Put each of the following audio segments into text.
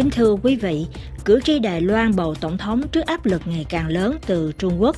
Kính thưa quý vị, cử tri Đài Loan bầu tổng thống trước áp lực ngày càng lớn từ Trung Quốc.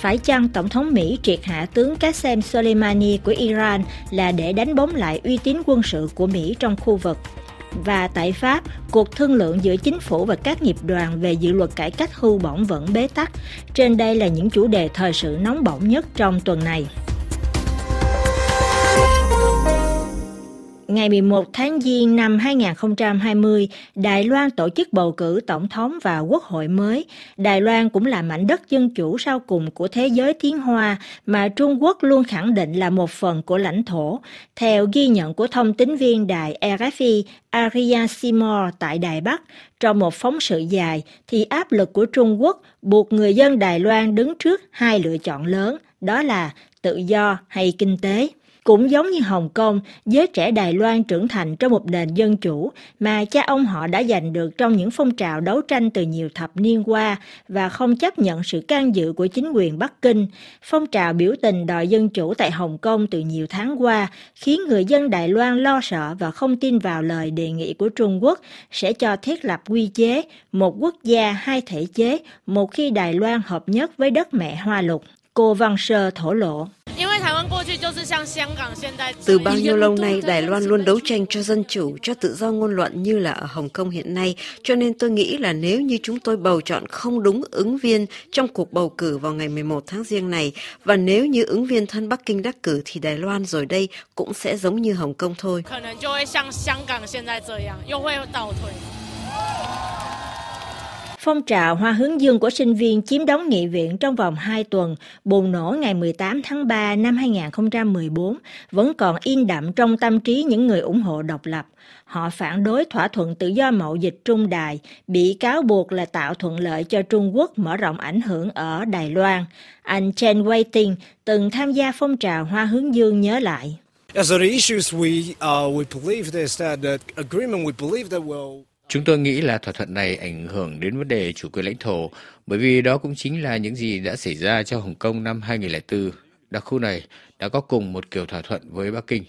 Phải chăng Tổng thống Mỹ triệt hạ tướng Qasem Soleimani của Iran là để đánh bóng lại uy tín quân sự của Mỹ trong khu vực? Và tại Pháp, cuộc thương lượng giữa chính phủ và các nghiệp đoàn về dự luật cải cách hưu bổng vẫn bế tắc. Trên đây là những chủ đề thời sự nóng bỏng nhất trong tuần này. Ngày 11 tháng Giêng năm 2020, Đài Loan tổ chức bầu cử tổng thống và quốc hội mới. Đài Loan cũng là mảnh đất dân chủ sau cùng của thế giới tiến hoa mà Trung Quốc luôn khẳng định là một phần của lãnh thổ. Theo ghi nhận của thông tín viên đài RFI Aria Seymour tại Đài Bắc, trong một phóng sự dài thì áp lực của Trung Quốc buộc người dân Đài Loan đứng trước hai lựa chọn lớn, đó là tự do hay kinh tế. Cũng giống như Hồng Kông, giới trẻ Đài Loan trưởng thành trong một nền dân chủ mà cha ông họ đã giành được trong những phong trào đấu tranh từ nhiều thập niên qua và không chấp nhận sự can dự của chính quyền Bắc Kinh. Phong trào biểu tình đòi dân chủ tại Hồng Kông từ nhiều tháng qua khiến người dân Đài Loan lo sợ và không tin vào lời đề nghị của Trung Quốc sẽ cho thiết lập quy chế một quốc gia hai thể chế một khi Đài Loan hợp nhất với đất mẹ Hoa Lục. Cô Văn Sơ thổ lộ. Từ bao nhiêu lâu nay, Đài Loan luôn đấu tranh cho dân chủ, cho tự do ngôn luận như là ở Hồng Kông hiện nay. Cho nên tôi nghĩ là nếu như chúng tôi bầu chọn không đúng ứng viên trong cuộc bầu cử vào ngày 11 tháng riêng này, và nếu như ứng viên thân Bắc Kinh đắc cử thì Đài Loan rồi đây cũng sẽ giống như Hồng Kông thôi. Phong trào Hoa hướng dương của sinh viên chiếm đóng nghị viện trong vòng 2 tuần, bùng nổ ngày 18 tháng 3 năm 2014, vẫn còn in đậm trong tâm trí những người ủng hộ độc lập. Họ phản đối thỏa thuận tự do mậu dịch Trung Đài, bị cáo buộc là tạo thuận lợi cho Trung Quốc mở rộng ảnh hưởng ở Đài Loan. Anh Chen Waiting từng tham gia phong trào Hoa hướng dương nhớ lại. Yeah, so the issues we uh, we believe is that the agreement we believe that will Chúng tôi nghĩ là thỏa thuận này ảnh hưởng đến vấn đề chủ quyền lãnh thổ, bởi vì đó cũng chính là những gì đã xảy ra cho Hồng Kông năm 2004. Đặc khu này đã có cùng một kiểu thỏa thuận với Bắc Kinh.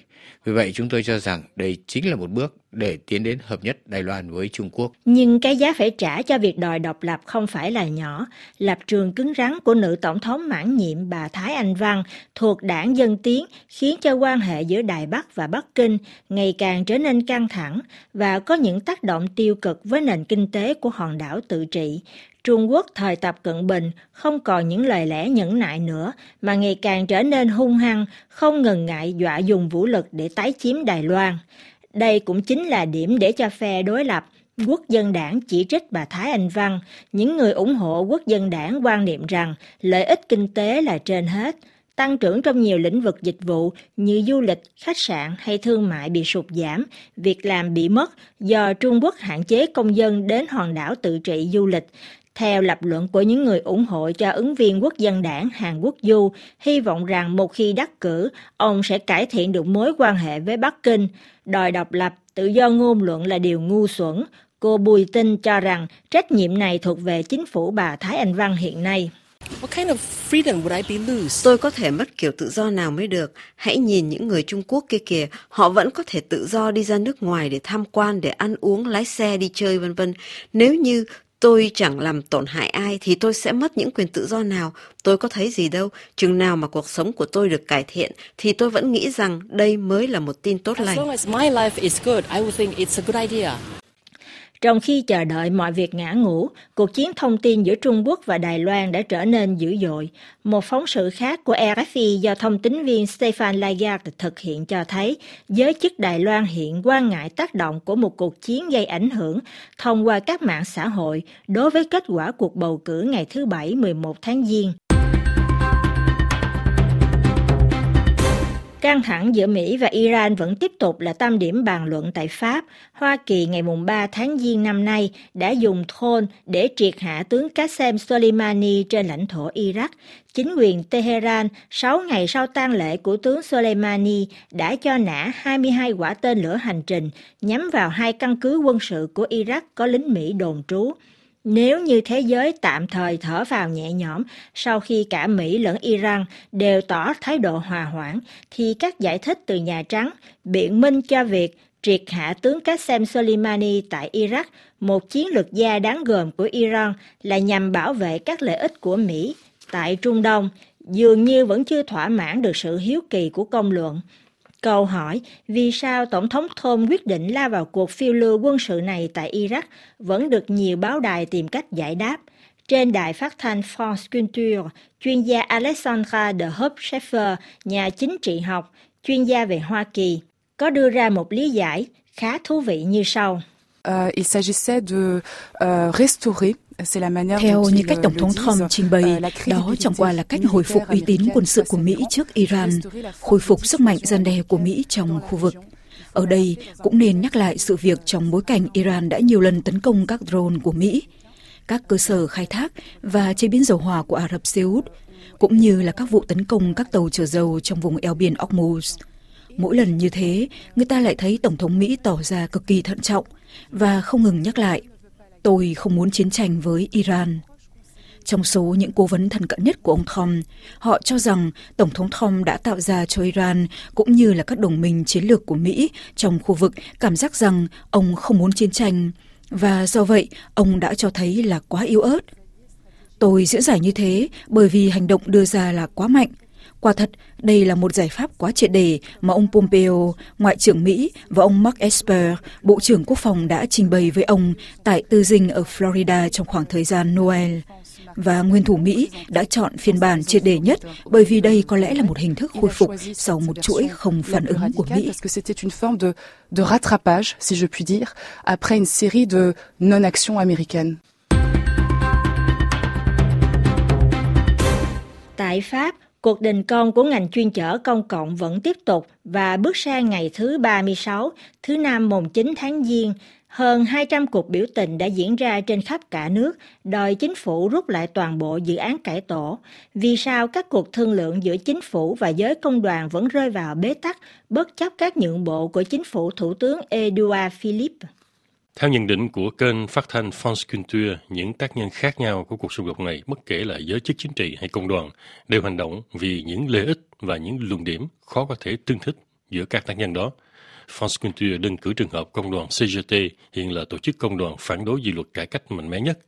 Vì vậy chúng tôi cho rằng đây chính là một bước để tiến đến hợp nhất Đài Loan với Trung Quốc. Nhưng cái giá phải trả cho việc đòi độc lập không phải là nhỏ. Lập trường cứng rắn của nữ tổng thống mãn nhiệm bà Thái Anh Văn thuộc đảng Dân Tiến khiến cho quan hệ giữa Đài Bắc và Bắc Kinh ngày càng trở nên căng thẳng và có những tác động tiêu cực với nền kinh tế của hòn đảo tự trị. Trung Quốc thời Tập Cận Bình không còn những lời lẽ nhẫn nại nữa mà ngày càng trở nên hung hăng, không ngần ngại dọa dùng vũ lực để tái chiếm Đài Loan. Đây cũng chính là điểm để cho phe đối lập Quốc dân đảng chỉ trích bà Thái Anh Văn, những người ủng hộ quốc dân đảng quan niệm rằng lợi ích kinh tế là trên hết. Tăng trưởng trong nhiều lĩnh vực dịch vụ như du lịch, khách sạn hay thương mại bị sụt giảm, việc làm bị mất do Trung Quốc hạn chế công dân đến hòn đảo tự trị du lịch, theo lập luận của những người ủng hộ cho ứng viên quốc dân đảng Hàn Quốc Du, hy vọng rằng một khi đắc cử, ông sẽ cải thiện được mối quan hệ với Bắc Kinh. Đòi độc lập, tự do ngôn luận là điều ngu xuẩn. Cô Bùi Tinh cho rằng trách nhiệm này thuộc về chính phủ bà Thái Anh Văn hiện nay. What kind of freedom would I be lose? Tôi có thể mất kiểu tự do nào mới được. Hãy nhìn những người Trung Quốc kia kìa, họ vẫn có thể tự do đi ra nước ngoài để tham quan, để ăn uống, lái xe, đi chơi vân vân. Nếu như tôi chẳng làm tổn hại ai thì tôi sẽ mất những quyền tự do nào. Tôi có thấy gì đâu. Chừng nào mà cuộc sống của tôi được cải thiện thì tôi vẫn nghĩ rằng đây mới là một tin tốt lành. Trong khi chờ đợi mọi việc ngã ngủ, cuộc chiến thông tin giữa Trung Quốc và Đài Loan đã trở nên dữ dội. Một phóng sự khác của RFI do thông tín viên Stefan Lagarde thực hiện cho thấy giới chức Đài Loan hiện quan ngại tác động của một cuộc chiến gây ảnh hưởng thông qua các mạng xã hội đối với kết quả cuộc bầu cử ngày thứ Bảy 11 tháng Giêng. Căng thẳng giữa Mỹ và Iran vẫn tiếp tục là tâm điểm bàn luận tại Pháp. Hoa Kỳ ngày 3 tháng Giêng năm nay đã dùng thôn để triệt hạ tướng Qasem Soleimani trên lãnh thổ Iraq. Chính quyền Tehran 6 ngày sau tang lễ của tướng Soleimani đã cho nã 22 quả tên lửa hành trình nhắm vào hai căn cứ quân sự của Iraq có lính Mỹ đồn trú. Nếu như thế giới tạm thời thở vào nhẹ nhõm sau khi cả Mỹ lẫn Iran đều tỏ thái độ hòa hoãn, thì các giải thích từ Nhà Trắng biện minh cho việc triệt hạ tướng Qasem Soleimani tại Iraq, một chiến lược gia đáng gờm của Iran là nhằm bảo vệ các lợi ích của Mỹ tại Trung Đông, dường như vẫn chưa thỏa mãn được sự hiếu kỳ của công luận. Câu hỏi vì sao Tổng thống Trump quyết định la vào cuộc phiêu lưu quân sự này tại Iraq vẫn được nhiều báo đài tìm cách giải đáp. Trên đài phát thanh France Culture, chuyên gia Alexandra de Hopscheffer, nhà chính trị học, chuyên gia về Hoa Kỳ, có đưa ra một lý giải khá thú vị như sau. Uh, il s'agissait de uh, restaurer theo như cách Tổng thống Trump trình bày, euh, đó chẳng qua là cách hồi phục uy tín quân sự của Mỹ trước Iran, khôi phục sức mạnh gian đe của Mỹ trong khu vực. Ở đây cũng nên nhắc lại sự việc trong bối cảnh Iran đã nhiều lần tấn công các drone của Mỹ, các cơ sở khai thác và chế biến dầu hỏa của Ả Rập Xê Út, cũng như là các vụ tấn công các tàu chở dầu trong vùng eo biển Hormuz. Mỗi lần như thế, người ta lại thấy Tổng thống Mỹ tỏ ra cực kỳ thận trọng và không ngừng nhắc lại – Tôi không muốn chiến tranh với Iran. Trong số những cố vấn thân cận nhất của ông Trump, họ cho rằng Tổng thống Trump đã tạo ra cho Iran cũng như là các đồng minh chiến lược của Mỹ trong khu vực cảm giác rằng ông không muốn chiến tranh và do vậy ông đã cho thấy là quá yếu ớt. Tôi diễn giải như thế bởi vì hành động đưa ra là quá mạnh Quả thật, đây là một giải pháp quá triệt đề mà ông Pompeo, Ngoại trưởng Mỹ và ông Mark Esper, Bộ trưởng Quốc phòng đã trình bày với ông tại tư dinh ở Florida trong khoảng thời gian Noel. Và nguyên thủ Mỹ đã chọn phiên bản triệt đề nhất bởi vì đây có lẽ là một hình thức khôi phục sau một chuỗi không phản ứng của Mỹ. de rattrapage, si je puis dire, après une série de non-actions américaines. Tại Pháp, Cuộc đình công của ngành chuyên chở công cộng vẫn tiếp tục và bước sang ngày thứ 36, thứ năm mùng 9 tháng Giêng, hơn 200 cuộc biểu tình đã diễn ra trên khắp cả nước, đòi chính phủ rút lại toàn bộ dự án cải tổ. Vì sao các cuộc thương lượng giữa chính phủ và giới công đoàn vẫn rơi vào bế tắc, bất chấp các nhượng bộ của chính phủ Thủ tướng Edouard Philippe? Theo nhận định của kênh phát thanh France Culture, những tác nhân khác nhau của cuộc xung đột này, bất kể là giới chức chính trị hay công đoàn, đều hành động vì những lợi ích và những luận điểm khó có thể tương thích giữa các tác nhân đó. France Culture đơn cử trường hợp công đoàn CGT hiện là tổ chức công đoàn phản đối dự luật cải cách mạnh mẽ nhất.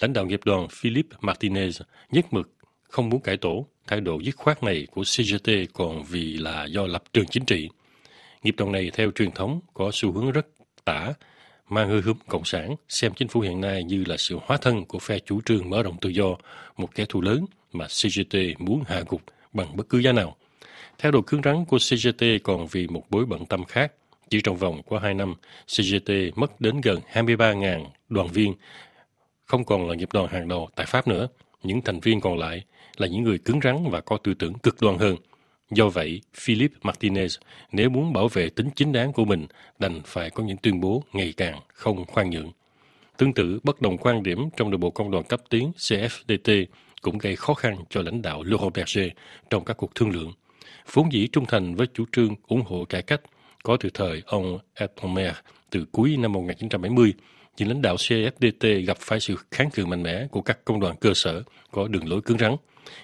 Lãnh đạo nghiệp đoàn Philippe Martinez nhất mực không muốn cải tổ, thái độ dứt khoát này của CGT còn vì là do lập trường chính trị. Nghiệp đoàn này theo truyền thống có xu hướng rất tả mà người hướng cộng sản, xem chính phủ hiện nay như là sự hóa thân của phe chủ trương mở rộng tự do, một kẻ thù lớn mà CGT muốn hạ gục bằng bất cứ giá nào. Theo đồ cứng rắn của CGT còn vì một bối bận tâm khác, chỉ trong vòng qua hai năm, CGT mất đến gần 23.000 đoàn viên, không còn là nghiệp đoàn hàng đầu tại Pháp nữa. Những thành viên còn lại là những người cứng rắn và có tư tưởng cực đoan hơn – Do vậy, Philip Martinez nếu muốn bảo vệ tính chính đáng của mình đành phải có những tuyên bố ngày càng không khoan nhượng. Tương tự, bất đồng quan điểm trong nội bộ công đoàn cấp tiến CFDT cũng gây khó khăn cho lãnh đạo Laurent Berger trong các cuộc thương lượng. Vốn dĩ trung thành với chủ trương ủng hộ cải cách có từ thời ông Atomer từ cuối năm 1970, nhưng lãnh đạo CFDT gặp phải sự kháng cự mạnh mẽ của các công đoàn cơ sở có đường lối cứng rắn.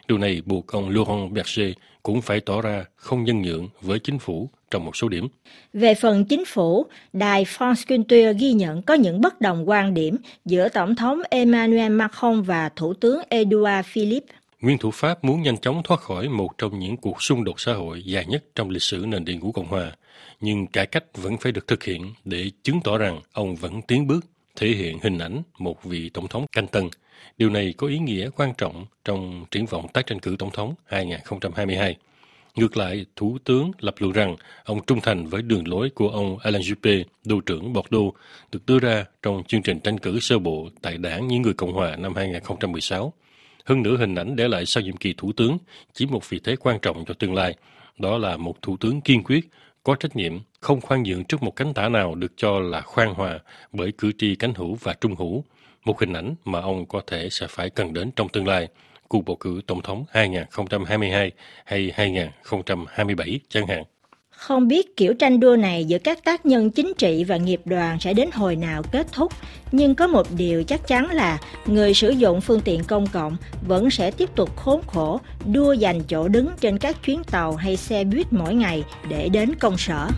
Điều này buộc ông Laurent Berger cũng phải tỏ ra không nhân nhượng với chính phủ trong một số điểm. Về phần chính phủ, đài France Culture ghi nhận có những bất đồng quan điểm giữa Tổng thống Emmanuel Macron và Thủ tướng Edouard Philippe. Nguyên thủ Pháp muốn nhanh chóng thoát khỏi một trong những cuộc xung đột xã hội dài nhất trong lịch sử nền điện của Cộng hòa, nhưng cải cách vẫn phải được thực hiện để chứng tỏ rằng ông vẫn tiến bước, thể hiện hình ảnh một vị tổng thống canh tân – Điều này có ý nghĩa quan trọng trong triển vọng tái tranh cử tổng thống 2022. Ngược lại, Thủ tướng lập luận rằng ông trung thành với đường lối của ông Alain Juppé, đô trưởng Bordeaux, được đưa ra trong chương trình tranh cử sơ bộ tại đảng Những người Cộng hòa năm 2016. Hơn nữa hình ảnh để lại sau nhiệm kỳ thủ tướng chỉ một vị thế quan trọng cho tương lai. Đó là một thủ tướng kiên quyết, có trách nhiệm, không khoan nhượng trước một cánh tả nào được cho là khoan hòa bởi cử tri cánh hữu và trung hữu một hình ảnh mà ông có thể sẽ phải cần đến trong tương lai, cuộc bầu cử tổng thống 2022 hay 2027 chẳng hạn. Không biết kiểu tranh đua này giữa các tác nhân chính trị và nghiệp đoàn sẽ đến hồi nào kết thúc, nhưng có một điều chắc chắn là người sử dụng phương tiện công cộng vẫn sẽ tiếp tục khốn khổ đua giành chỗ đứng trên các chuyến tàu hay xe buýt mỗi ngày để đến công sở.